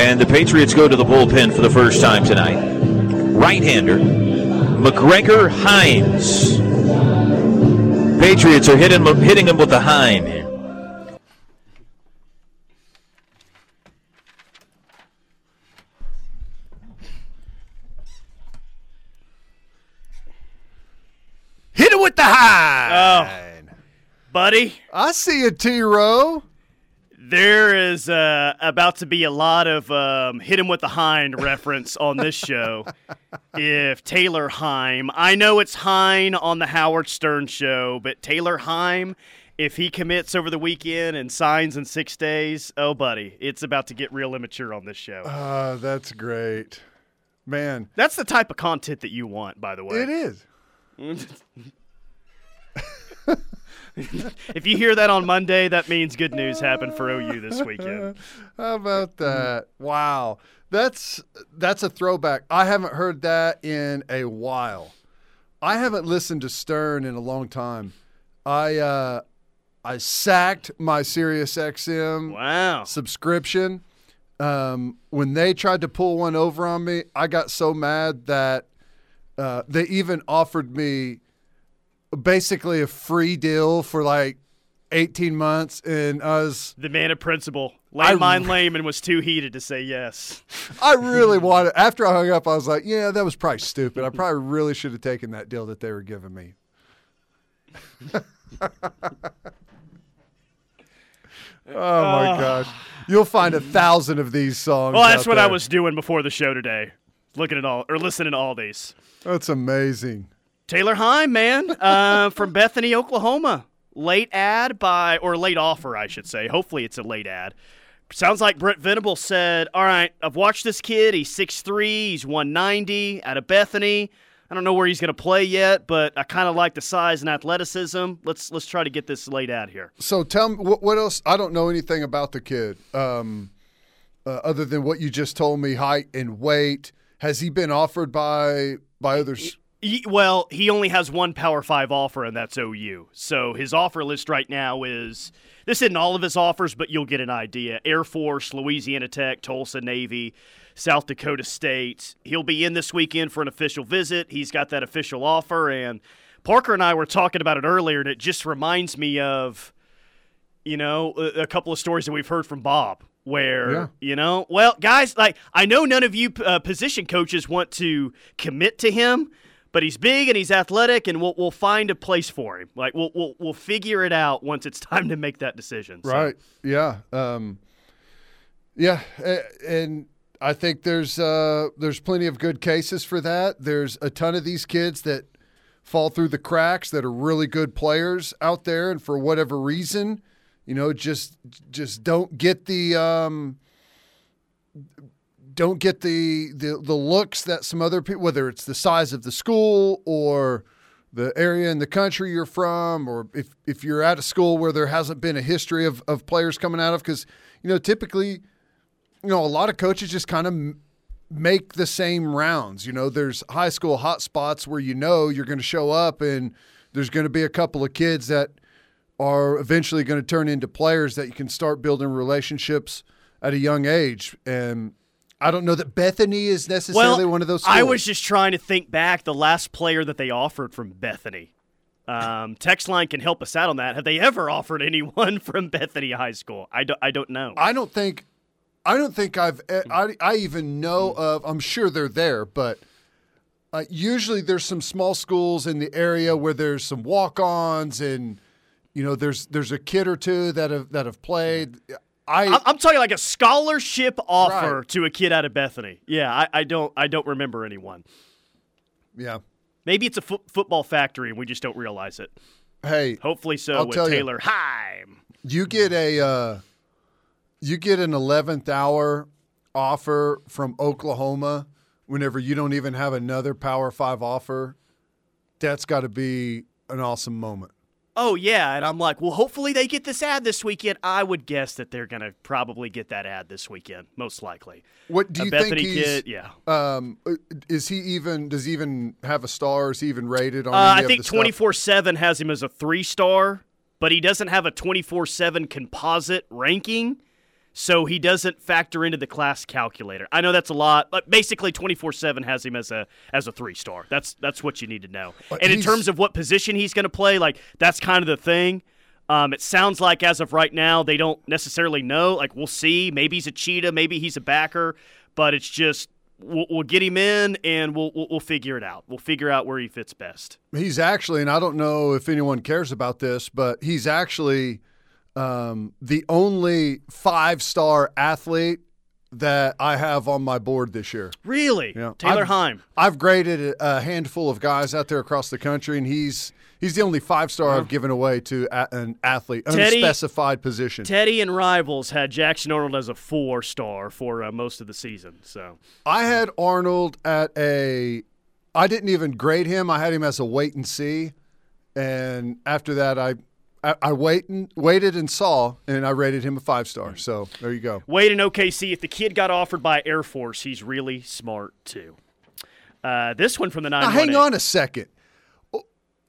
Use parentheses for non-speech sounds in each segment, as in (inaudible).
And the Patriots go to the bullpen for the first time tonight. Right-hander, McGregor Hines. Patriots are hitting hitting him with the Heim here. Hit it with the high. Oh. buddy. I see a T row. There is uh, about to be a lot of um, hit him with the hind reference on this show. if Taylor Heim, I know it's Hine on the Howard Stern show, but Taylor Heim, if he commits over the weekend and signs in six days, oh, buddy, it's about to get real immature on this show. Uh, that's great. Man, That's the type of content that you want, by the way. it is. (laughs) (laughs) If you hear that on Monday, that means good news happened for OU this weekend. (laughs) How about that? Wow. That's that's a throwback. I haven't heard that in a while. I haven't listened to Stern in a long time. I uh I sacked my Sirius XM Wow. subscription. Um, when they tried to pull one over on me, I got so mad that uh, they even offered me basically a free deal for like 18 months. And us the man of principle. Landmine Lehman was too heated to say yes. (laughs) I really wanted, after I hung up, I was like, yeah, that was probably stupid. I probably really should have taken that deal that they were giving me. (laughs) oh my ah. gosh. You'll find a thousand of these songs. Well, that's what I was doing before the show today. Looking at all or listening to all these. That's amazing. Taylor Heim, man, uh, from (laughs) Bethany, Oklahoma. Late ad by, or late offer, I should say. Hopefully, it's a late ad. Sounds like Brent Venables said, All right, I've watched this kid. He's 6'3, he's 190 out of Bethany. I don't know where he's going to play yet, but I kind of like the size and athleticism. Let's let's try to get this laid out here. So tell me what, what else? I don't know anything about the kid, um, uh, other than what you just told me: height and weight. Has he been offered by by others? He- well, he only has one Power Five offer, and that's OU. So his offer list right now is this isn't all of his offers, but you'll get an idea: Air Force, Louisiana Tech, Tulsa Navy, South Dakota State. He'll be in this weekend for an official visit. He's got that official offer, and Parker and I were talking about it earlier, and it just reminds me of, you know, a, a couple of stories that we've heard from Bob. Where Yeah. you know, well, guys, like I know none of you uh, position coaches want to commit to him, but he's big and he's athletic, and we'll we'll find a place for him. Like we'll we'll we'll figure it out once it's (laughs) time to make that decision. So, Right. Yeah. Um, yeah. And I think there's uh, there's plenty of good cases for that. There's a ton of these kids that fall through the cracks that are really good players out there, and for whatever reason, you know, just just don't get the um, don't get the, the the looks that some other people, whether it's the size of the school or the area in the country you're from, or if, if you're at a school where there hasn't been a history of, of players coming out of, because, you know, typically, you know, a lot of coaches just kind of m- make the same rounds. You know, there's high school hot spots where you know you're going to show up and there's going to be a couple of kids that are eventually going to turn into players that you can start building relationships at a young age. And I don't know that Bethany is necessarily one of those. I was just trying to think back the last player that they offered from Bethany. Um, text line can help us out on that. Have they ever offered anyone (laughs) from Bethany High School? I don't. I don't know. I don't think, I don't think I've, I, I even know of. I'm sure they're there, but uh, usually there's some small schools in the area where there's some walk-ons, and you know, there's there's a kid or two that have that have played. I, I'm, talking like a scholarship offer Right. to a kid out of Bethany. Yeah, I, I don't. I don't remember anyone. yeah. Maybe it's a fo- football factory and we just don't realize it. Hey, Hopefully so I'll with tell you. Taylor Heim. you get a, uh, you get an 11th hour offer from Oklahoma whenever you don't even have another Power Five offer. That's got to be an awesome moment. Oh yeah, and I'm like, well, hopefully they get this ad this weekend. I would guess that they're gonna probably get that ad this weekend, most likely. What do you think he's? kid, yeah. Um, is he even? Does he even have a star? Is he even rated on? Uh, I think the 24 7 has him as a three star, but he doesn't have a 24 7 composite ranking. So he doesn't factor into the class calculator. I know that's a lot, but basically 24/7 has him as a as a 3-star. That's that's what you need to know. But and in terms of what position he's going to play, like that's kind of the thing. Um, it sounds like as of right now they don't necessarily know. Like we'll see. Maybe he's a cheetah, maybe he's a backer, but it's just we'll, we'll get him in and we'll, we'll we'll figure it out. We'll figure out where he fits best. He's actually, and I don't know if anyone cares about this, but he's actually um, the only five star athlete that I have on my board this year. Really, Yeah. Taylor I've- Heim. I've graded a handful of guys out there across the country, and he's he's the only five star I've given away to a, an athlete, Teddy- unspecified position. Teddy and Rivals had Jackson Arnold as a four star for uh, most of the season. So I had Arnold at a. I didn't even grade him. I had him as a wait and see, and after that, I I, I wait and, waited and saw, and I rated him a five star. So there you go. Wade in OKC. If the kid got offered by Air Force, he's really smart too. Uh, this one from the nine. Hang on a second.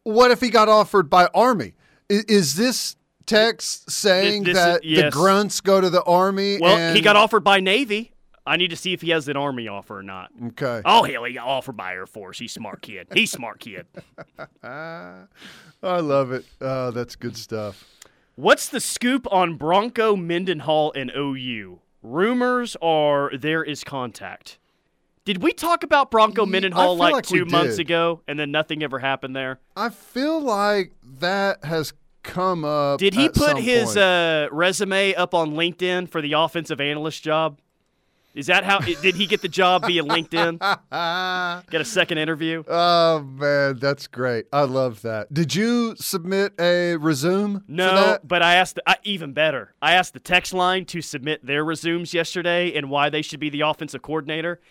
What if he got offered by Army? Is, is this text saying This- this is- that the grunts go to the Army? Well, and, he got offered by Navy. I need to see if he has an Army offer or not. Okay. Oh hell, he got offered by Air Force. He's smart kid. He's smart kid. (laughs) I love it. Oh, that's good stuff. What's the scoop on Bronco Mendenhall and OU? Rumors are there is contact. Did we talk about Bronco Mendenhall like, like two months did. ago and then nothing ever happened there? I feel like that has come up. Did he put his uh, resume up on LinkedIn for the offensive analyst job? Is that how did he get the job via LinkedIn? (laughs) Get a second interview? Oh man, that's great. I love that. Did you submit a resume? for No, but I asked the, I, even better. I asked the text line to submit their resumes yesterday and why they should be the offensive coordinator.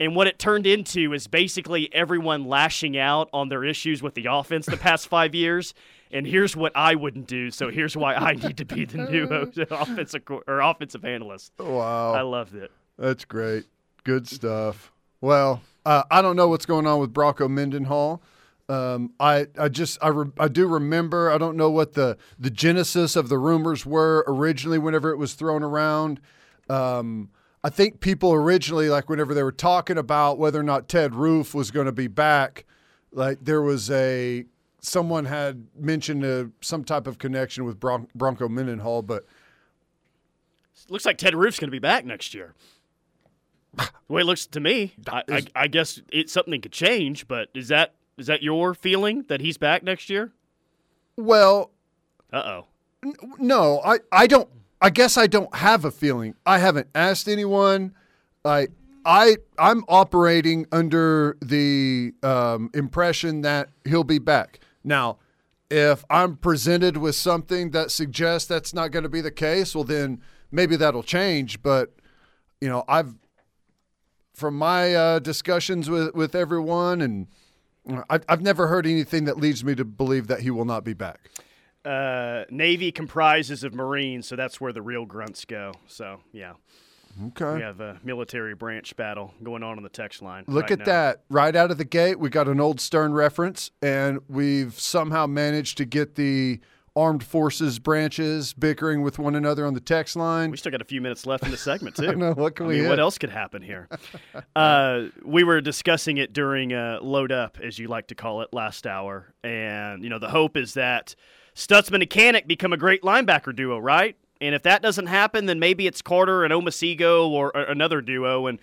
And what it turned into is basically everyone lashing out on their issues with the offense the past five years. And here's what I wouldn't do. So here's why I need to be the new (laughs) (laughs) offensive or offensive analyst. Wow, I loved it. That's great. Good stuff. Well, uh, I don't know what's going on with Bronco Mendenhall. Um, I, I just I, re- I do remember I don't know what the the genesis of the rumors were originally whenever it was thrown around. Um, I think people originally like whenever they were talking about whether or not Ted Roof was going to be back, like there was a someone had mentioned uh some type of connection with Bron- Bronco Mendenhall, but Looks like Ted Roof's going to be back next year. The way it looks to me, I, I, I guess it something could change. But is that is that your feeling that he's back next year? well, Uh oh. No, I, I don't. I guess I don't have a feeling. I haven't asked anyone. I I I'm operating under the um, impression that he'll be back. Now, if I'm presented with something that suggests that's not going to be the case, well then maybe that'll change. But you know, I've from my uh, discussions with with everyone, and I've, I've never heard anything that leads me to believe that he will not be back. Uh, Navy comprises of Marines, so that's where the real grunts go. So yeah, Okay. we have a military branch battle going on on the text line. Look right at now. that. Right out of the gate, we got an old Stern reference, and we've somehow managed to get the armed forces branches bickering with one another on the text line. We still got a few minutes left in the segment too. (laughs) I know, what can I we mean, what else could happen here? (laughs) uh, we were discussing it during uh, load up, as you like to call it, last hour, and you know the hope is that Stutsman and Kanak become a great linebacker duo, right? And if that doesn't happen, then maybe it's Carter and Omosigho or, or another duo. And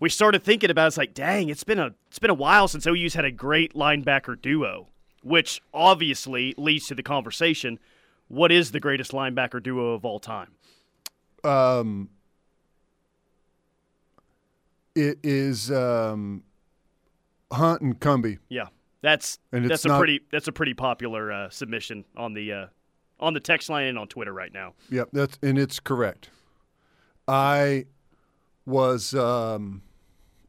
we started thinking about it, it's like, dang, it's been a it's been a while since OU's had a great linebacker duo, which obviously leads to the conversation: what is the greatest linebacker duo of all time? Um, it is um, Hunt and Cumby. Yeah, that's And it's that's a not- pretty that's a pretty popular uh, submission on the uh, on the text line and on Twitter right now. Yep, that's and it's correct. I was um,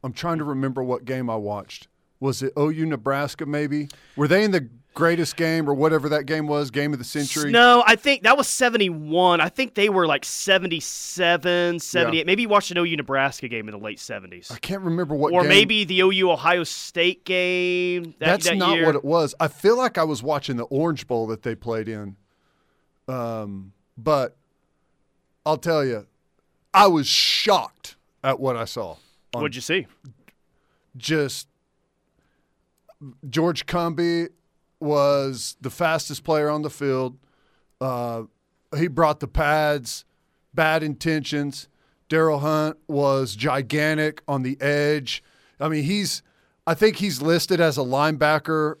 I'm trying to remember what game I watched. Was it OU Nebraska maybe? Were they in the greatest game or whatever that game was, game of the century? No, I think that was 71. I think they were like 77, 78. Maybe you watched an OU Nebraska game in the late 70s. I can't remember what Or game. maybe the OU Ohio State game. That, That's that not year. what it was. I feel like I was watching the Orange Bowl that they played in. Um, but I'll tell you, I was shocked at what I saw. What'd you see? Just George Cumby was the fastest player on the field. Uh, he brought the pads, bad intentions. Daryl Hunt was gigantic on the edge. I mean, he's I think he's listed as a linebacker,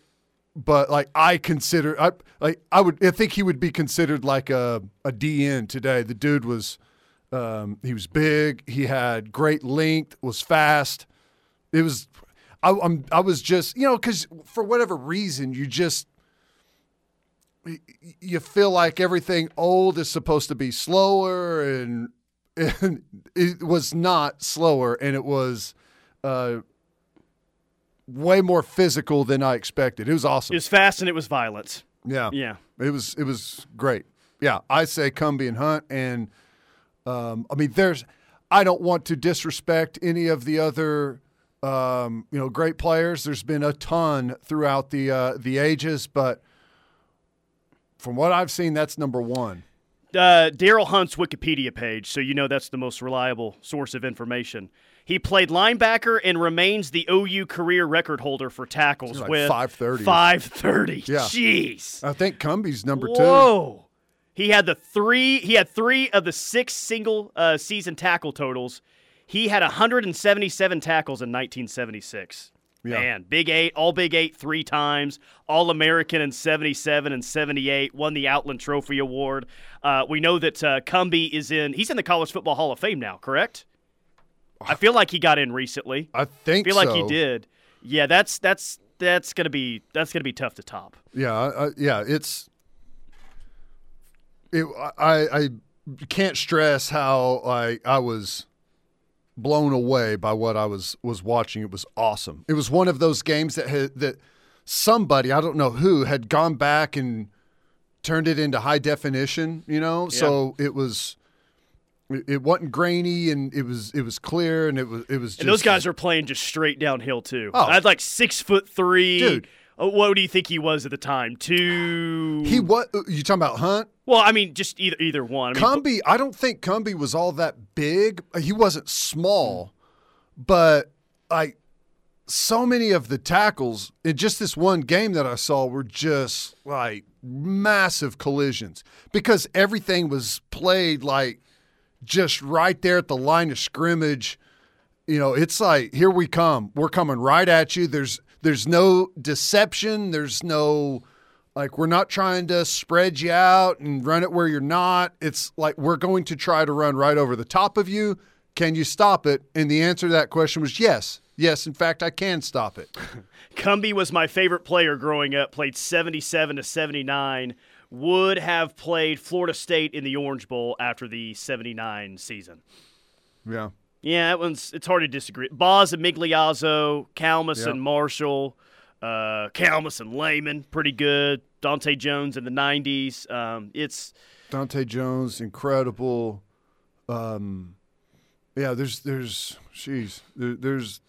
but like I consider I like I would I think he would be considered like a a DN today. The dude was um, he was big, he had great length, was fast. It was I, I'm I was just you know because for whatever reason you just you feel like everything old is supposed to be slower and, (laughs) and it was not slower and it was uh, way more physical than I expected. It was awesome. It was fast and it was violent. yeah, Yeah. it was it was great. Yeah, I say Cumby and Hunt, and um, I mean, there's. I don't want to disrespect any of the other, um, you know, great players. There's been a ton throughout the uh, the ages, but from what I've seen, that's number one. Uh, Daryl Hunt's Wikipedia page, so you know that's the most reliable source of information. He played linebacker and remains the OU career record holder for tackles Like with 530. 530. Yeah. Jeez. I think Cumby's number two. Whoa. He had the three. He had three of the six single uh, season tackle totals. He had 177 tackles in 1976. Yeah. Man, Big Eight, all Big Eight three times, All American in 77 and 78, won the Outland Trophy Award. Uh, we know that uh, Cumby is in, he's in the College Football Hall of Fame now, correct? I feel like he got in recently. I think I feel like so. he did. Yeah, that's that's that's gonna be that's gonna be tough to top. Yeah, I- yeah, it's. It, I I can't stress how I I was blown away by what I was was watching. It was awesome. It was one of those games that had, that somebody I don't know who had gone back and turned it into high definition. You know, so it was. It it wasn't grainy, and it was it was clear, and it was it was. Just, And those guys are playing just straight downhill too. Oh. I had like six foot three. Dude. Oh, what do you think he was at the time? Two. He what uh, you talking about Hunt? Well, I mean, just either either one. I mean, Cumby, I don't think Cumby was all that big. Uh, he wasn't small, but like so many of the tackles in just this one game that I saw were just like massive collisions because everything was played like just right there at the line of scrimmage. You know, it's like here we come. We're coming right at you. There's there's no deception. There's no like we're not trying to spread you out and run it where you're not. It's like we're going to try to run right over the top of you. Can you stop it? And the answer to that question was yes. Yes, in fact, I can stop it. (laughs) Cumby was my favorite player growing up. Played seventy-seven to seventy-nine. Would have played Florida State in the Orange Bowl after the seventy-nine season. Yeah. Yeah, that one's it's hard to disagree. Boz and Migliazzo, Calmus Yep. and Marshall, uh, Calmus and Lehman, pretty good. Dante Jones in the '90s. Um, it's Dante Jones, incredible. Um, yeah, there's there's she's there, there's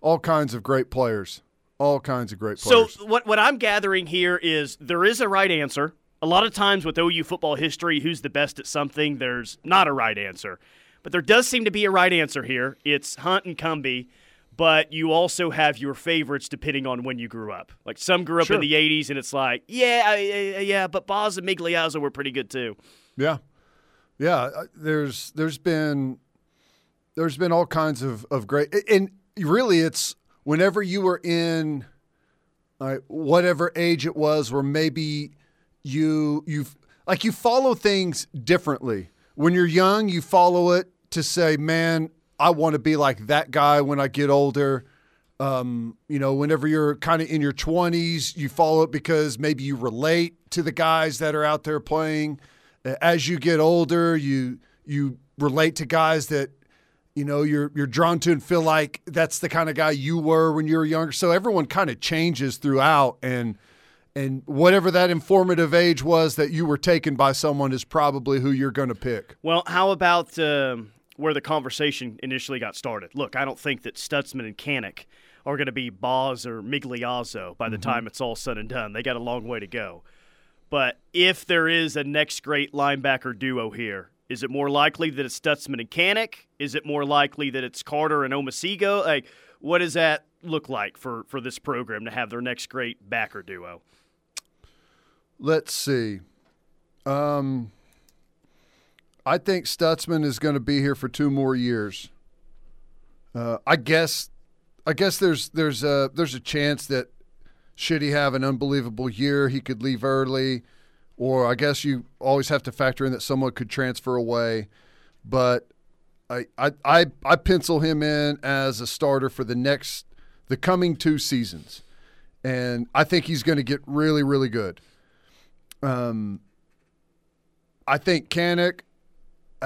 all kinds of great players. All kinds of great players. so what what I'm gathering here is there is a right answer. A lot of times with OU football history, who's the best at something, there's not a right answer. But there does seem to be a right answer here. It's Hunt and Cumby, but you also have your favorites depending on when you grew up. Like some grew up Sure. in the 80s and it's like, yeah, I- I- yeah, but Boz and Migliazzo were pretty good too. Yeah, yeah. uh, There's there's been there's been all kinds of of great and really it's whenever you were in uh, whatever age it was, where maybe you you've like you follow things differently. When you're young, you follow it to say, "Man, I want to be like that guy when I get older." Um, you know, whenever you're kind of in your 20s, you follow it because maybe you relate to the guys that are out there playing. As you get older, you you relate to guys that you know you're you're drawn to and feel like that's the kind of guy you were when you were younger. So everyone kind of changes throughout and and whatever that informative age was that you were taken by someone is probably who you're going to pick. Well, how about um, where the conversation initially got started? Look, I don't think that Stutsman and Kanak are going to be Boz or Migliazzo by the time it's all said and done. They got a long way to go. But if there is a next great linebacker duo here, Is it more likely that it's Stutsman and Kanak? Is it more likely that it's Carter and Omosigho? Like, what does that look like for, for this program to have their next great backer duo? Let's see. Um, I think Stutsman is going to be here for two more years. Uh, I guess, I guess there's there's a there's a chance that should he have an unbelievable year, he could leave early, or I guess you always have to factor in that someone could transfer away. But I I I, I pencil him in as a starter for the next the coming two seasons, and I think he's going to get really really good. Um, I think Kanak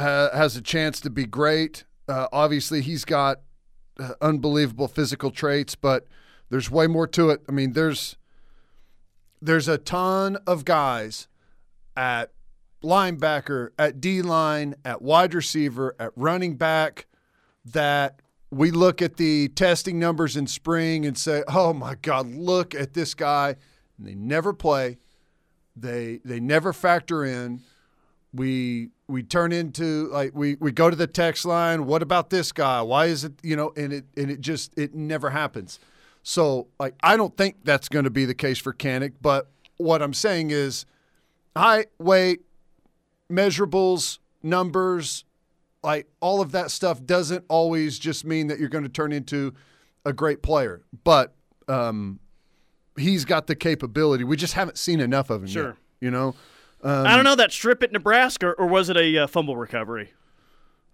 uh, has a chance to be great. Uh, obviously, he's got uh, unbelievable physical traits, but there's way more to it. I mean, there's there's a ton of guys at linebacker, at D line, at wide receiver, at running back that we look at the testing numbers in spring and say, "Oh my God, look at this guy!" And they never play. They they never factor in. We we turn into like we, we go to the text line. What about this guy? Why is it you know? And it and it just it never happens. So like I don't think that's going to be the case for Kanak. But what I'm saying is, height, weight, measurables, numbers, like all of that stuff doesn't always just mean that you're going to turn into a great player. But um, he's got the capability. We just haven't seen enough of him Sure. yet. You know. Um, I don't know that strip at Nebraska, or was it a uh, fumble recovery?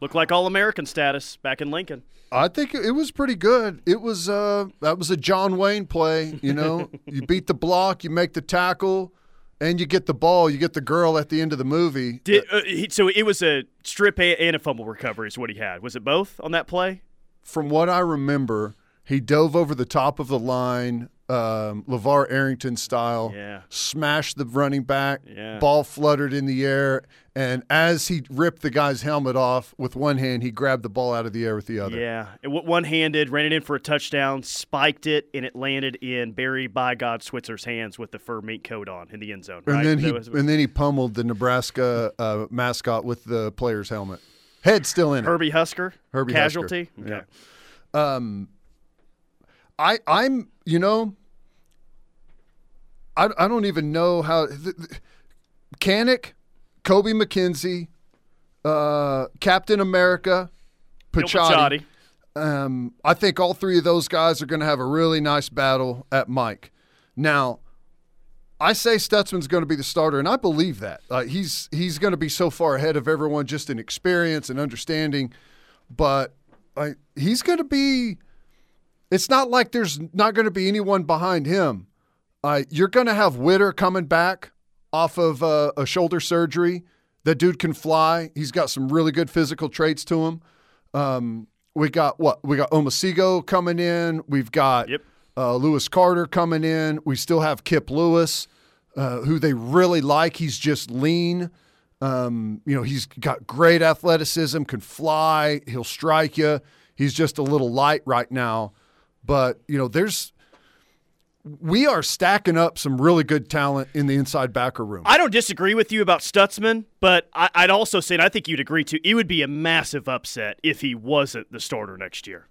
Looked like All American status back in Lincoln. I think it was pretty good. It was uh that was a John Wayne play, you know. (laughs) you beat the block, you make the tackle, and you get the ball, you get the girl at the end of the movie. Did, uh, he, so it was a strip and a fumble recovery is what he had. Was it both on that play? From what I remember, he dove over the top of the line, um, LaVar Arrington style, Yeah. smashed the running back, Yeah. ball fluttered in the air, and as he ripped the guy's helmet off with one hand, he grabbed the ball out of the air with the other. Yeah, one-handed, ran it in for a touchdown, spiked it, and it landed in Barry by God Switzer's hands with the fur mink coat on in the end zone. And then he was- and then he pummeled the Nebraska uh, mascot with the player's helmet. Head still in it. Herbie Husker, Herbie casualty. Husker, Okay. Um, I I'm you know, I I don't even know how. Th- th- Kanak, Kobie McKinzie, uh, Captain America, Pachotti. Um, I think all three of those guys are going to have a really nice battle at Mike. Now, I say Stutsman's going to be the starter, and I believe that. Uh, he's he's going to be so far ahead of everyone just in experience and understanding, but I, he's going to be. It's not like there's not going to be anyone behind him. Uh, you're going to have Witter coming back off of uh, a shoulder surgery. That dude can fly. He's got some really good physical traits to him. Um, we got what? We got Omosigho coming in. We've got Yep. uh, Lewis Carter coming in. We still have Kip Lewis, uh, who they really like. He's just lean. Um, you know, he's got great athleticism, can fly. He'll strike you. He's just a little light right now, but you know, there's we are stacking up some really good talent in the inside backer room. I don't disagree with you about Stutsman, but I, I'd also say, and I think you'd agree too, it would be a massive upset if he wasn't the starter next year.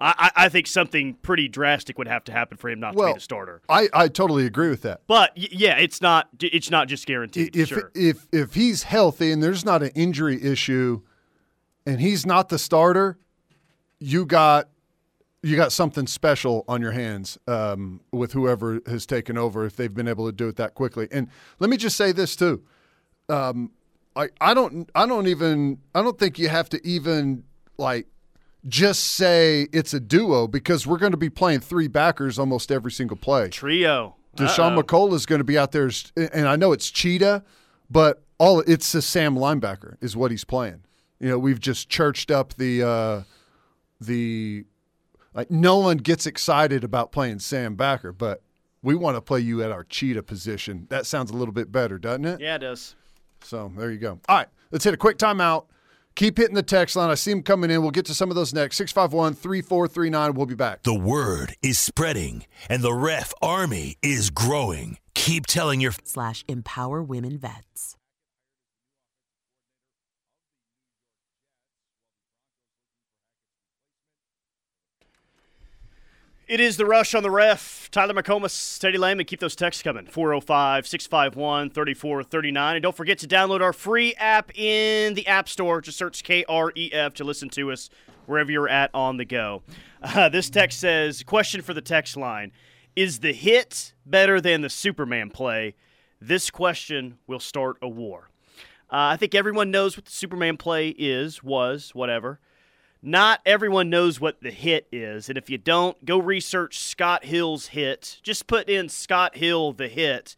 I, I, I think something pretty drastic would have to happen for him not to be the starter. I, I totally agree with that. But y- yeah, it's not it's not just guaranteed. if sure. if if he's healthy and there's not an injury issue, and he's not the starter, you got you got something special on your hands um, with whoever has taken over if they've been able to do it that quickly. And let me just say this too, um, I I don't I don't even I don't think you have to even like just say it's a duo because we're going to be playing three backers almost every single play. Trio. Dasan. McCullough is going to be out there, and I know it's Cheetah, but all it's a Sam linebacker is what he's playing. You know, we've just churched up the uh, the like no one gets excited about playing Sam backer, but we want to play you at our Cheetah position. That sounds a little bit better, doesn't it? Yeah, it does. So there you go. All right, let's hit a quick timeout. Keep hitting the text line. I see them coming in. We'll get to some of those next. 651 3439. We'll be back. The word is spreading, and the ref army is growing. Keep telling your slash empower women vets. It is the rush on the ref. Tyler McComas, Teddy Lehman. Keep those texts coming. 405 651 3439. And don't forget to download our free app in the App Store. Just search KREF to listen to us wherever you're at on the go. Uh, this text says Question for the text line Is the hit better than the Superman play? This question will start a war. Uh, I think everyone knows what the Superman play is, was, whatever not everyone knows what the hit is. And if you don't, go research Scott Hill's hit. Just put in Scott Hill, the hit,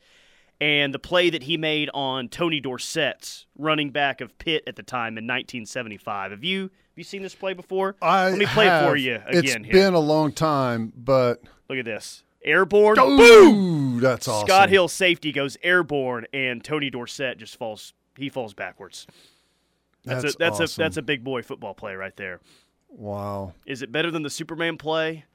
and the play that he made on Tony Dorsett, running back of Pitt at the time in 1975. Have you have you seen this play before? I Let me play have. it for you again It's here. been a long time, but Look at this. Airborne. Ooh, that's awesome. Scott Hill safety goes airborne, and Tony Dorsett just falls. He falls backwards. That's, That's a that's awesome. a that's a big boy football play right there. Wow. Is it better than the Superman play? (sighs)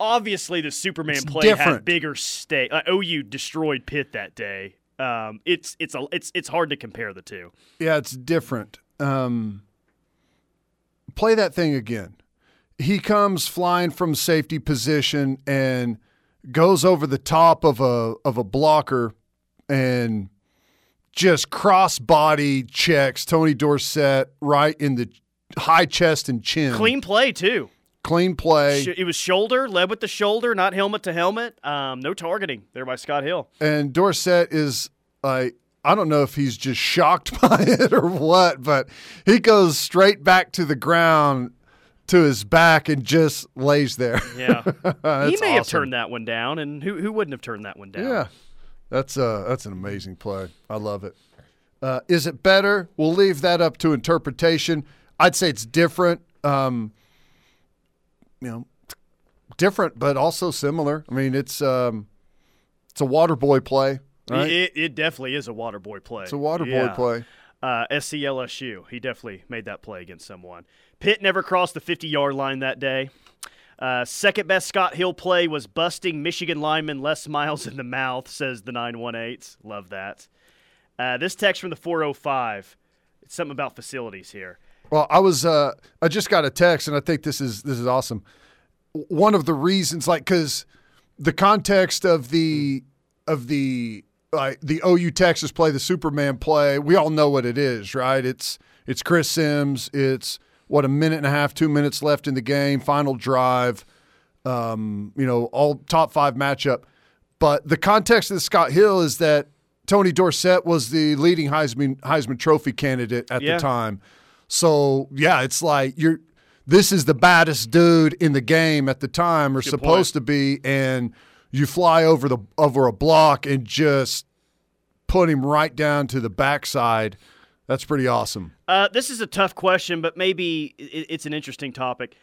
Obviously, the Superman It's play had different. bigger stake. OU destroyed Pitt that day. Um, it's it's a it's it's hard to compare the two. Yeah, it's different. Um, play that thing again. He comes flying from safety position and goes over the top of a of a blocker and just cross body checks Tony Dorsett right in the high chest and chin. Clean play too. clean play. It was shoulder, led with the shoulder, not helmet to helmet. Um, no targeting there by Scott Hill. and Dorsett is like I don't know if he's just shocked (laughs) by it or what, but he goes straight back to the ground to his back and just lays there. Yeah, (laughs) he may have turned that one down, and who who wouldn't have turned that one down? Yeah, that's uh that's an amazing play. I love it. Uh, is it better? We'll leave that up to interpretation. I'd say it's different. Um, you know, different, but also similar. I mean, it's um, it's a water boy play. Right? It, it definitely is a water boy play. It's a water boy Yeah. play. Uh, SCLSU. He definitely made that play against someone. Pitt never crossed the 50 yard line that day. Uh, second best Scott Hill play was busting Michigan lineman Les Miles in the mouth, says the 918s. Love that. Uh, this text from the 405. It's something about facilities here. Well, I was uh, I just got a text, and I think this is this is awesome. One of the reasons, like, because the context of the of the like the OU Texas play, the Superman play, we all know what it is, right? It's it's Chris Simms. It's what a minute and a half, two minutes left in the game, final drive. Um, you know, all top five matchup. But the context of the Scott Hill is that Tony Dorsett was the leading Heisman Heisman Trophy candidate at Yeah. the time. So yeah, it's like you're. This is the baddest dude in the game at the time, or supposed to be, and you fly over the over a block and just put him right down to the backside. That's pretty awesome. Uh, this is a tough question, but maybe it's an interesting topic.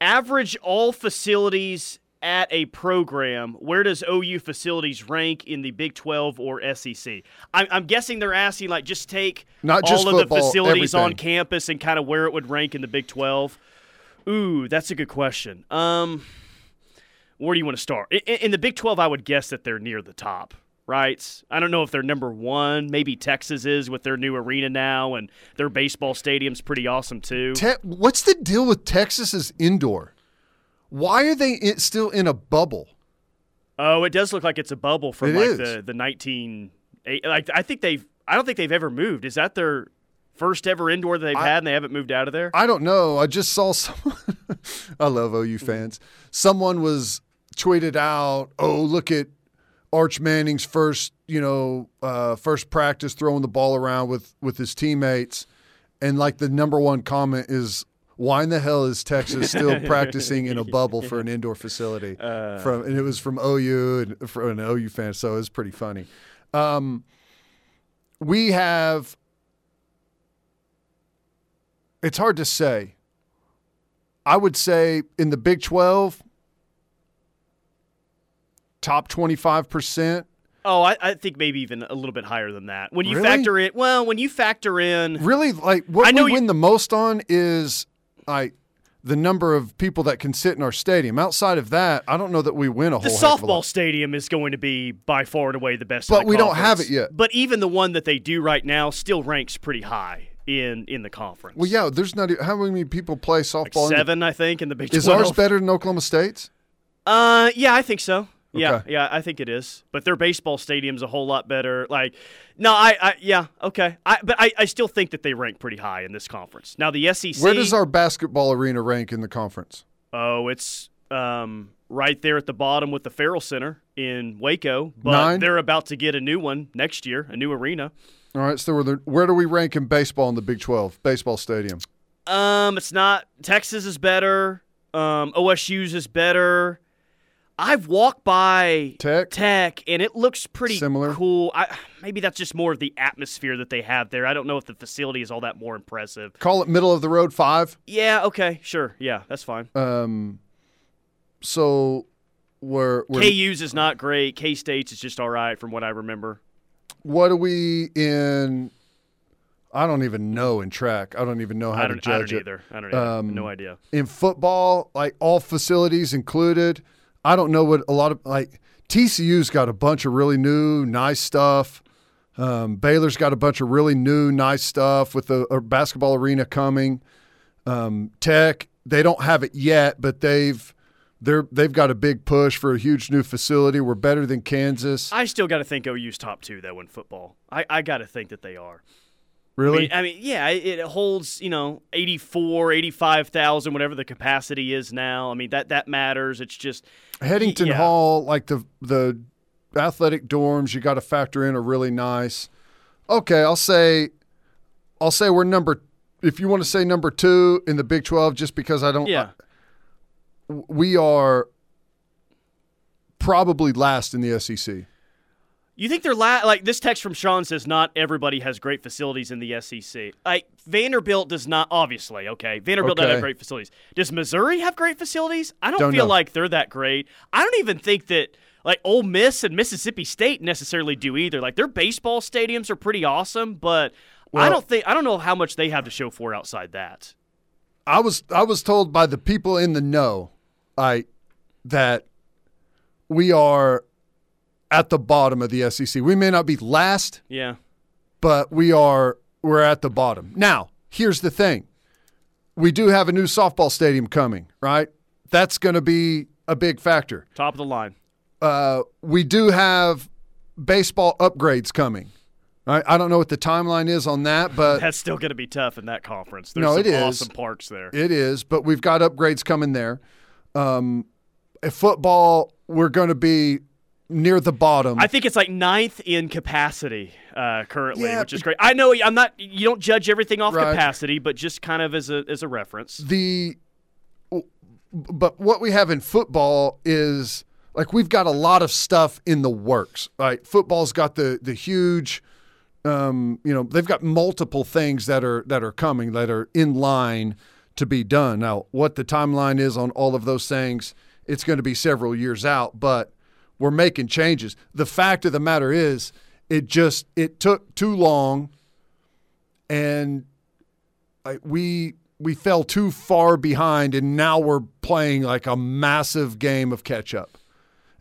Average all facilities at a program, where does OU facilities rank in the Big 12 or SEC? I'm, I'm guessing they're asking, like, just take Not all just of the facilities on campus and kind of where it would rank in the Big 12. Ooh, that's a good question. Um, where do you want to start? In, in the Big 12, I would guess that they're near the top, right? I don't know if they're number one. Maybe Texas is with their new arena now, and their baseball stadium's pretty awesome too. Te- what's the deal with Texas's indoor? Why are they in, still in a bubble? oh, it does look like it's a bubble from It like is. the the 19. eight- Like I think they've. I don't think they've ever moved. Is that their first ever indoor that they've I- had, and they haven't moved out of there? I don't know. I just saw (laughs) someone. I love OU fans. Someone was tweeted out, "Oh, look at Arch Manning's first, you know, uh, first practice throwing the ball around with with his teammates," and like the number one comment is. Why in the hell is Texas still (laughs) practicing in a bubble for an indoor facility? from and it was from OU and from an OU fan, so it was pretty funny. Um, we have it's hard to say. I would say in the Big 12, top 25%. Oh, I, I think maybe even a little bit higher than that. When you Really? factor in, well, when you factor in, Really, like what I know we you- win the most on is like the number of people that can sit in our stadium. Outside of that, I don't know that we win a the whole a softball stadium is going to be by far and away the best. But the we don't have it yet. But even the one that they do right now still ranks pretty high. in in the conference. Well, yeah. There's not how many people play softball. in the- seven, I think, in the Big is 12. ours better than Oklahoma State's? Uh, yeah, I think so. Yeah, Okay. yeah, I think it is. But their baseball stadium's a whole lot better. Like, no, I, I yeah, okay. I, but I, I still think that they rank pretty high in this conference. Now the SEC. Where does our basketball arena rank in the conference? Oh, it's um right there at the bottom with the Ferrell Center in Waco. But Nine? they're about to get a new one next year, a new arena. All right. So where, the, where do we rank in baseball in the Big 12 baseball stadium? Um, it's not Texas is better. Um, OSU's is better. I've walked by Tech? Tech, and it looks pretty Similar? cool. I, maybe that's just more of the atmosphere that they have there. I don't know if the facility is all that more impressive. Call it middle of the road five. Yeah, okay, sure, yeah, that's fine. Um, so we're, we're KU's is not great. K State's is just all right, from what I remember. what are we in? I don't even know in track. I don't even know how I to don't, I don't judge it. either. I don't either. Um, no idea. in football, like all facilities included. I don't know what a lot of like TCU's got a bunch of really new, nice stuff. Um, Baylor's got a bunch of really new, nice stuff with the a basketball arena coming. Um, Tech, they don't have it yet, but they've they're they've got a big push for a huge new facility. We're better than Kansas. I still got to think OU's top two though in football. I, I got to think that they are. I really? I mean, yeah, it holds, you know, 84, 85,000, whatever the capacity is now. I mean, that that matters. It's just Headington yeah. Hall, like the the athletic dorms, you got to factor in are really nice. Okay, I'll say, I'll say we're number. If you want to say number two in the Big Twelve, just because I don't, Yeah. we are probably last in the SEC. You think they're la- like this text from Sean says not everybody has great facilities in the SEC. Like Vanderbilt does not obviously, okay. Vanderbilt doesn't have great facilities. Does Missouri have great facilities? I don't, Don't feel know. like they're that great. I don't even think that like Ole Miss and Mississippi State necessarily do either. Like their baseball stadiums are pretty awesome, but I don't think I don't know how much they have to show for outside that. I was I was told by the people in the know, I that we are at the bottom of the SEC. We may not be last, Yeah. but we are we're at the bottom. Now, here's the thing. We do have a new softball stadium coming, right? That's going to be a big factor. Top of the line. Uh, we do have baseball upgrades coming. Right? I don't know what the timeline is on that, but (laughs) That's still going to be tough in that conference. There's No, some it is. awesome parks there. it is. But we've got upgrades coming there. Um, football, we're going to be near the bottom. I think it's like ninth in capacity uh, currently, Yeah, which is great. I know I'm not. You don't judge everything off Right. capacity, but just kind of as a as a reference. the but what we have in football is like we've got a lot of stuff in the works right football's got the the huge um, you know they've got multiple things that are that are coming that are in line to be done now what the timeline is on all of those things it's going to be several years out but we're making changes. The fact of the matter is it just it took too long and we we fell too far behind and now we're playing like a massive game of catch up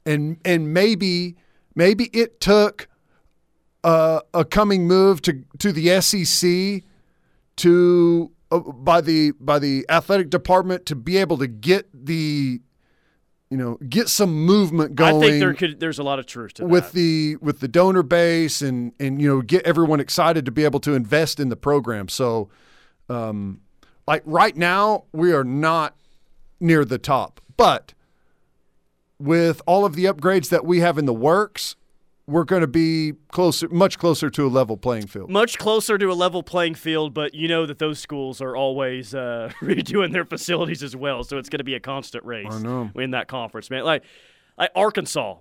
and and maybe maybe it took a, a coming move to to the SEC to uh, by the by the athletic department to be able to get the you know get some movement going I think there could. There's a lot of truth to that with that. the with the donor base and and you know get everyone excited to be able to invest in the program. So, um, like right now we are not near the top, but with all of the upgrades that we have in the works, we're going to be closer, much closer to a level playing field. much closer to a level playing field, but you know that those schools are always uh, (laughs) redoing their facilities as well, so it's going to be a constant race I know. in that conference, man. Like, like Arkansas.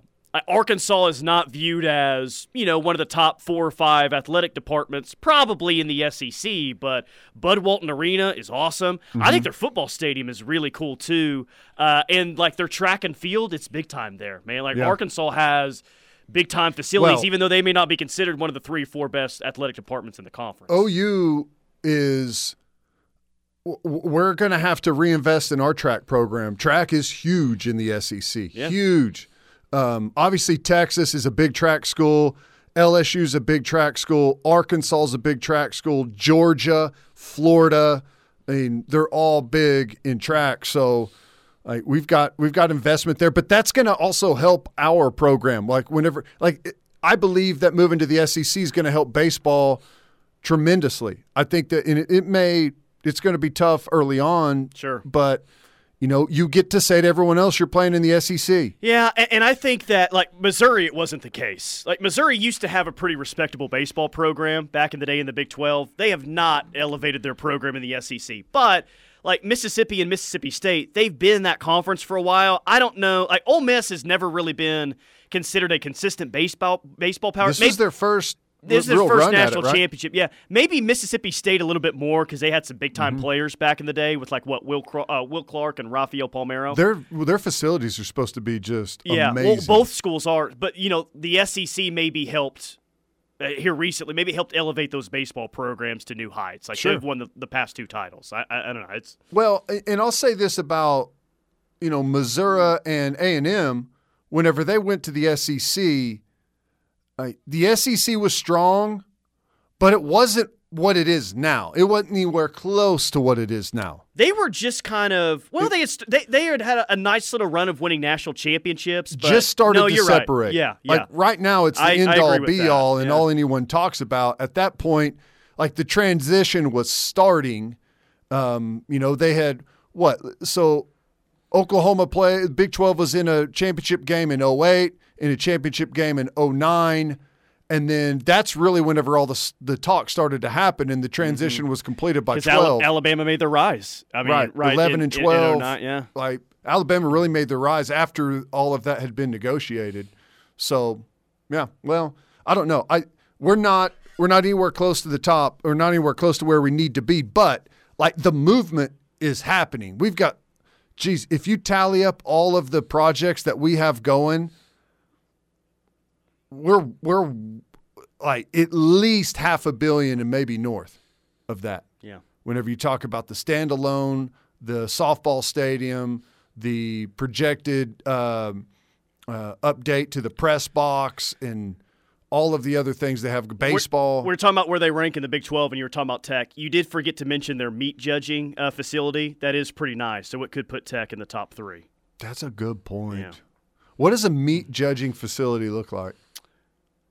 Arkansas is not viewed as, you know, one of the top four or five athletic departments, probably in the SEC, but Bud Walton Arena is awesome. I Mm-hmm. think their football stadium is really cool, too. Uh, and, like, their track and field, it's big time there, man. Like, Yeah. Arkansas has big time facilities, Well- even though they may not be considered one of the three, four best athletic departments in the conference. OU is we're going to have to reinvest in our track program. Track is huge in the SEC. Yeah. Huge. Um, obviously, Texas is a big track school. LSU is a big track school. Arkansas is a big track school. Georgia, Florida. I mean, they're all big in track. So like we've got we've got investment there, but that's going to also help our program. Like whenever like I believe that moving to the SEC is going to help baseball tremendously. I think that it, it may it's going to be tough early on, Sure. but you know, you get to say to everyone else you're playing in the SEC. Yeah, and, and I think that like Missouri, it wasn't the case. Like Missouri used to have a pretty respectable baseball program back in the day in the Big Twelve. They have not elevated their program in the SEC, but like Mississippi and Mississippi State, they've been in that conference for a while. I don't know. Like Ole Miss has never really been considered a consistent baseball baseball power. This Maybe- is their first this is their first national it, right? championship. Yeah, maybe Mississippi State a little bit more because they had some big Mm-hmm. time players back in the day with like what Will uh, Will Clark and Rafael Palmeiro. Their their facilities are supposed to be just yeah, amazing. well, both schools are, but you know the SEC maybe helped here recently. Maybe helped elevate those baseball programs to new heights. Like Sure. they've won the, the past two titles. I, I, I don't know. It's Well, and I'll say this about you know Missouri and A and M. Whenever they went to the SEC, uh, the SEC was strong, but it wasn't what it is now. It wasn't anywhere close to what it is now. they were just kind of well. They had st- they they had had a, a nice little run of winning national championships. But Just started no, to you're right. separate. Yeah, yeah. Like right now, it's the I- I end agree all be that. all and Yeah. all anyone talks about. At that point, like the transition was starting. Um, you know, they had what? So Oklahoma play Big 12 was in a championship game in 08, in a championship game in 09, and then that's really whenever all the the talk started to happen and the mm-hmm. transition was completed by because 12. Alabama made their rise. I mean, right, right, 11 in- and in- in 12. 09, yeah. Like Alabama really made their rise after all of that had been negotiated. So, yeah, well, I don't know. I we're not we're not anywhere close to the top or not anywhere close to where we need to be, but like the movement is happening. We've got geez, if you tally up all of the projects that we have going, we're we're like at least half a billion and maybe north of that Yeah. whenever you talk about the standalone, the softball stadium, the projected um, uh, update to the press box, and all of the other things they have, baseball. We are talking about where they rank in the Big 12, and you were talking about Tech. You did forget to mention their meat judging uh, facility. That is pretty nice. So it could put Tech in the top three. That's a good point. Yeah. What does a meat judging facility look like?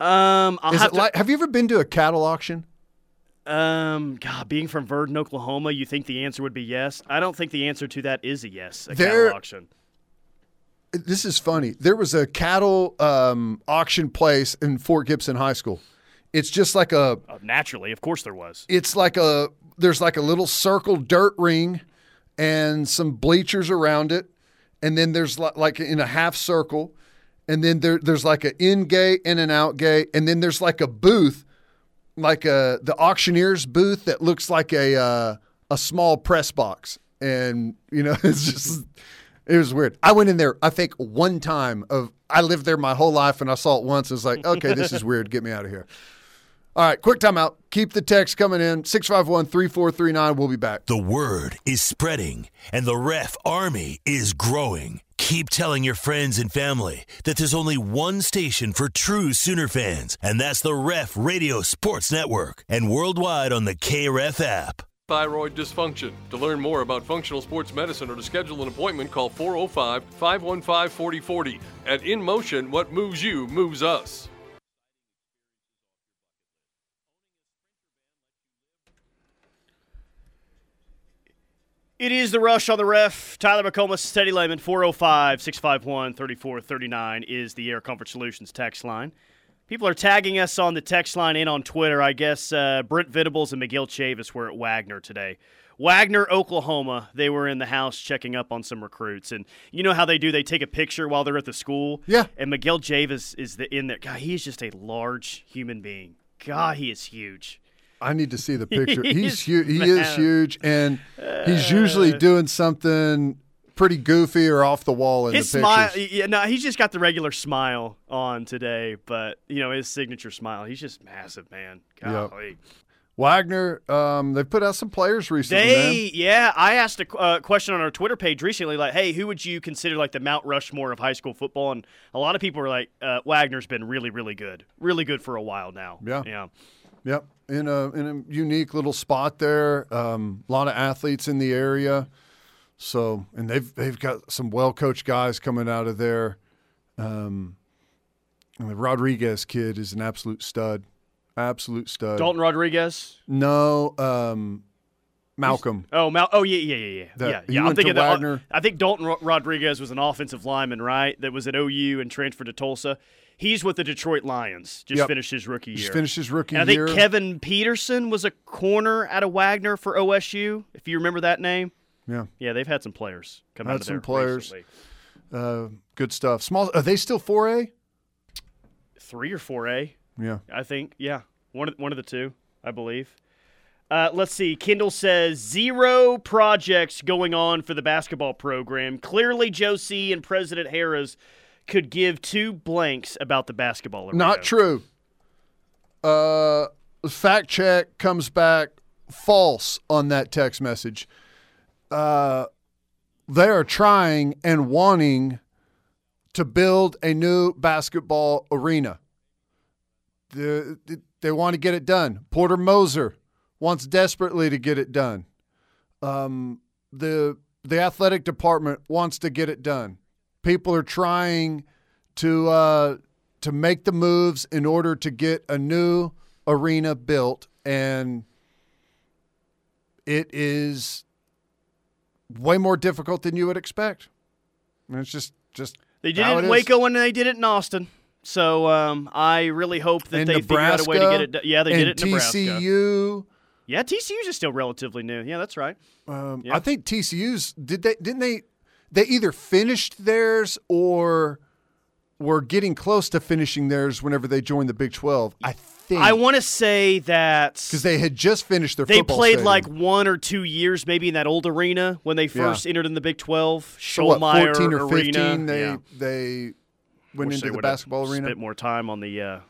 Um, I'll Is have it to. like? Have you ever been to a cattle auction? um, God, being from Verdon, Oklahoma, you think the answer would be yes? I don't think the answer to that is a yes. A There- cattle auction. This is funny. There was a cattle um, auction place in Fort Gibson High School. It's just like a Uh, naturally, of course, there was. it's like a there's like a little circle dirt ring and some bleachers around it and then there's like in a half circle and then there there's like an in gate and an out gate and then there's like a booth like a the auctioneer's booth that looks like a uh, a small press box and you know (laughs) it's just it was weird i went in there i think one time of i lived there my whole life and i saw it once it's like okay this is weird get me out of here all right, quick timeout. Keep the text coming in. 651 3439. We'll be back. The word is spreading, and the ref army is growing. Keep telling your friends and family that there's only one station for true Sooner fans, and that's the Ref Radio Sports Network, and worldwide on the KRF app. Thyroid dysfunction. To learn more about functional sports medicine or to schedule an appointment, call 405 515 4040. At In Motion, what moves you moves us. It is the rush on the ref. Tyler McComas, Teddy Lehman, 405 651 3439 is the Air Comfort Solutions text line. People are tagging us on the text line and on Twitter. I guess uh, Brent Venables and Miguel Chavis were at Wagoner today. Wagoner, Oklahoma. They were in the house checking up on some recruits, and you know how they do. They take a picture while they're at the school. Yeah. And Miguel Chavis is the in there. God, he's just a large human being. God, he is huge. I need to see the picture. (laughs) He's huge. He is huge, and he's usually doing something pretty goofy or off the wall in His the smile, pictures. yeah, no, he's just got the regular smile on today, but you know his signature smile. He's just massive, man. Yep. Wagoner, um, they've put out some players recently. They, man. yeah, I asked a uh, question on our Twitter page recently, like, hey, who would you consider like the Mount Rushmore of high school football? And a lot of people were like, uh, Wagoner's been really, really good, really good for a while now. Yeah. yeah. Yep, in a in a unique little spot there. Um, a lot of athletes in the area, so and they've they've got some well coached guys coming out of there. Um, and the Rodriguez kid is an absolute stud, absolute stud. Dalton Rodriguez. No, um, Malcolm. Oh, Mal- oh yeah, yeah, yeah, yeah, That- yeah. yeah. I'm thinking that. Wagoner. I think Dalton Rodriguez was an offensive lineman, right? That was at OU and transferred to Tulsa. He's with the Detroit Lions. Just Yep. finished his rookie year. Just finished his rookie and I think year. Kevin Peterson was a corner out of Wagoner for OSU. If you remember that name. yeah, Yeah, they've had some players come Had out of some there players. uh, good stuff. Small. Are they still four A? Three or four A, Yeah. I think. Yeah, one of one of the two, I believe. Uh, let's see. Kendall says zero projects going on for the basketball program. Clearly, Joe C. and President Harris could give two blanks about the basketball arena. Not true. Uh, fact check comes back false on that text message. Uh, they are trying and wanting to build a new basketball arena. The, they want to get it done. Porter Moser wants desperately to get it done. Um, the the athletic department wants to get it done. People are trying to uh, to make the moves in order to get a new arena built, and it is way more difficult than you would expect. And it's just just They did it in. Waco and they did it in Austin. So um, I really hope that And they figure out a way to get it. Nebraska done. Yeah, they did it in Nebraska. TCU. Yeah, TCU's is still relatively new. Yeah, that's right. Um, Yeah. I think TCU's did they didn't they they either finished theirs or were getting close to finishing theirs whenever they joined the Big Twelve. I think I want to say that because they had just finished their they played stadium. like one or two years maybe in that old arena when they first entered in the Big 12. So what, fourteen or Arena. They yeah. they went Wish into they the basketball arena. Spent more time on the uh,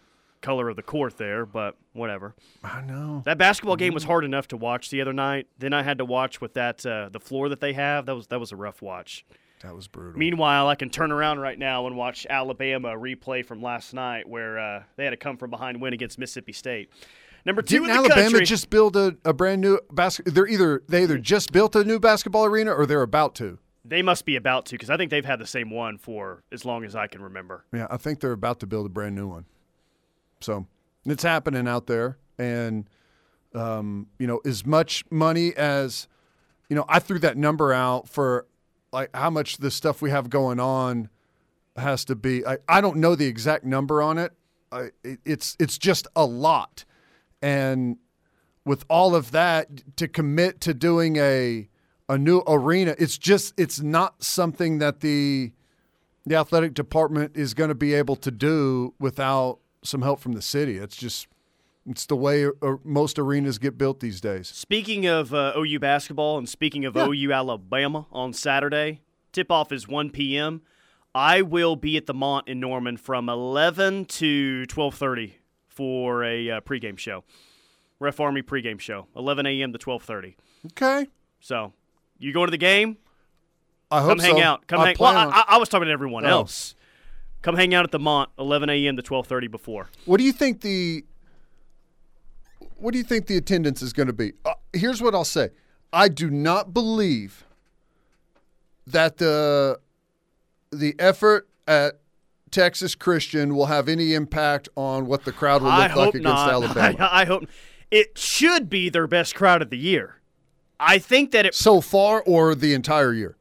color of the court there, but whatever. I know. That basketball game was hard enough to watch the other night. Then I had to watch with that uh, the floor that they have. That was that was a rough watch. That was brutal. Meanwhile, I can turn around right now and watch Alabama replay from last night, where uh, they had a come from behind win against Mississippi State. Number 2 Didn't in the Alabama country. just build a, a brand new basket? They're either they either just built a new basketball arena or they're about to. They must be about to because I think they've had the same one for as long as I can remember. Yeah, I think they're about to build a brand new one. So it's happening out there, and um, you know, as much money as you know, I threw that number out for like how much the stuff we have going on has to be. I, I don't know the exact number on it. I, it. It's it's just a lot, and with all of that to commit to doing a a new arena, it's just it's not something that the the athletic department is going to be able to do without some help from the city. It's just it's the way uh, most arenas get built these days. Speaking of uh, OU basketball and speaking of OU Alabama on Saturday, tip off is 1 p.m. I will be at the Mont in Norman from 11 to 12:30 for a uh, pregame show. Ref Army pregame show, 11 a.m. to 12:30. Okay, So, you going to the game? I hope Come hang so. out. Come I hang. Well, on- I, I was talking to everyone Oh. else. Come hang out at the Mont, 11 a.m. to 12:30 before. What do you think the What do you think the attendance is going to be? Uh, here's what I'll say. I do not believe that the the effort at Texas Christian will have any impact on what the crowd will look like against not. (laughs) Alabama. I, I hope it should be their best crowd of the year. I think that it so far or the entire year?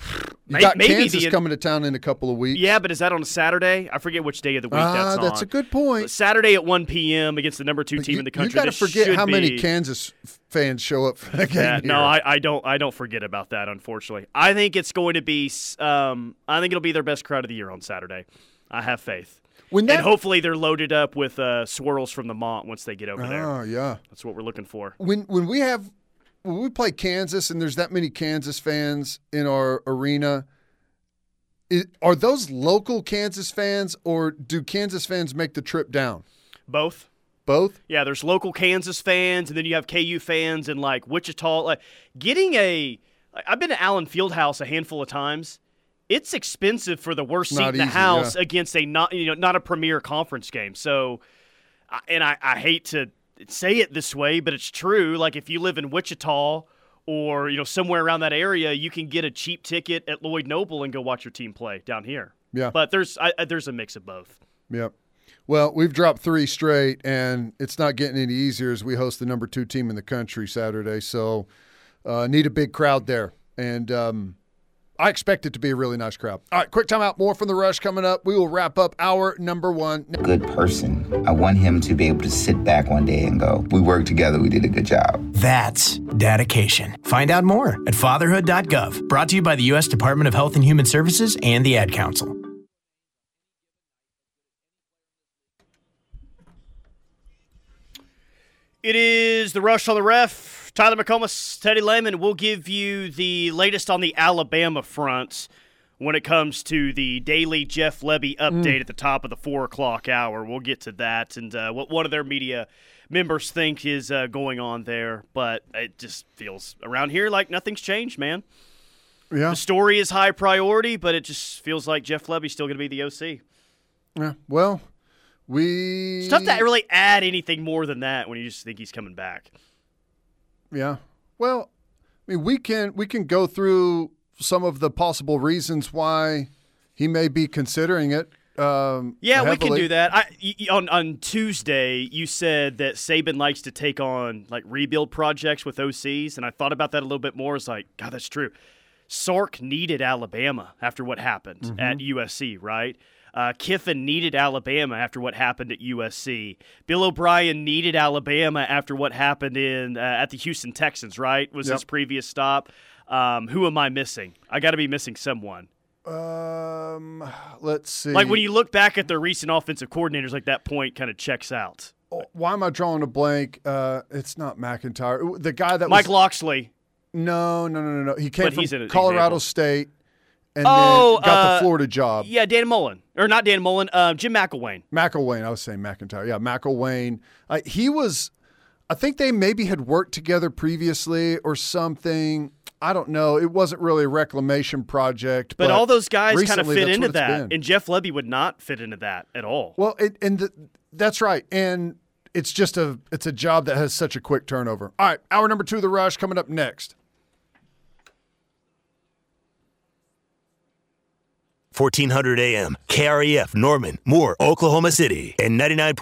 (sighs) (sighs) You got maybe Kansas the- coming to town in a couple of weeks. Yeah, but is that on a Saturday? I forget which day of the week Ah, that's on. that's a good point. But Saturday at 1 p.m. against the number two But team you, in the country. You got to forget how many be- Kansas fans show up for that game. Yeah, no. I, I don't. I don't forget about that. Unfortunately, I think it's going to be. Um, I think it'll be their best crowd of the year on Saturday. I have faith, when that, and hopefully they're loaded up with uh, swirls from the Mont once they get over there. Oh yeah. That's what we're looking for. When when we have when we play Kansas and there's that many Kansas fans in our arena, i are those local Kansas fans or do Kansas fans make the trip down? Both. both. Yeah, there's local Kansas fans, and then you have KU fans in like Wichita. Like getting a, I've been to Allen Fieldhouse a handful of times. It's expensive for the worst seat Not in the easy, house yeah. against a not you know not a premier conference game. So, and I, I hate to say it this way, but it's true. Like if you live in Wichita or you know somewhere around that area, you can get a cheap ticket at Lloyd Noble and go watch your team play down here. Yeah. But there's I, there's a mix of both. Yep. Well, we've dropped three straight, and it's not getting any easier as we host the number two team in the country Saturday. So, uh, need a big crowd there, and um, I expect it to be a really nice crowd. All right, quick timeout. More from the rush coming up. We will wrap up our number one. good person. I want him to be able to sit back one day and go, We worked together, we did a good job. That's dedication. Find out more at fatherhood.gov. Brought to you by the U.S. Department of Health and Human Services and the Ad Council. It is the rush on the ref. Tyler McComas, Teddy Lehman will give you the latest on the Alabama front when it comes to the daily Jeff Lebby update at the top of the four o'clock hour. We'll get to that and uh, what one of their media members think is uh, going on there. But it just feels around here like nothing's changed, man. Yeah. The story is high priority, but it just feels like Jeff Lebby's still going to be the OC. Yeah. Well, we. It's tough to really add anything more than that when you just think he's coming back. Yeah. Well, I mean, we can we can go through some of the possible reasons why he may be considering it. Um, Yeah, we can do that. I, on on Tuesday, you said that Saban likes to take on like rebuild projects with OCs, and I thought about that a little bit more. It's like, God, that's true. Sark needed Alabama after what happened Mm-hmm. at USC, right? Uh, Kiffin needed Alabama after what happened at USC. Bill O'Brien needed Alabama after what happened in uh, at the Houston Texans, right? Was Yep. his previous stop. Um, who am I missing? I got to be missing someone. Um, let's see. Like when you look back at the recent offensive coordinators, like that point kind of checks out. Oh, why am I drawing a blank? Uh, it's not McIntyre. The guy that Mike was Locksley. no, no, no, no, no. He came But from Colorado example. State and Oh, then got uh, the Florida job. Yeah, Dan Mullen. Or not Dan Mullen, uh, Jim McElwain. McElwain. I was saying McIntyre. Yeah, McElwain. Uh, he was. I think they maybe had worked together previously or something. I don't know. It wasn't really a reclamation project, But, all those guys kind of fit into that. been. And Jeff Lebby would not fit into that at all. Well, it, and the, that's right. And it's just a it's a job that has such a quick turnover. All right, hour number two of the rush coming up next. 1400 AM, KREF, Norman, Moore, Oklahoma City, and 99.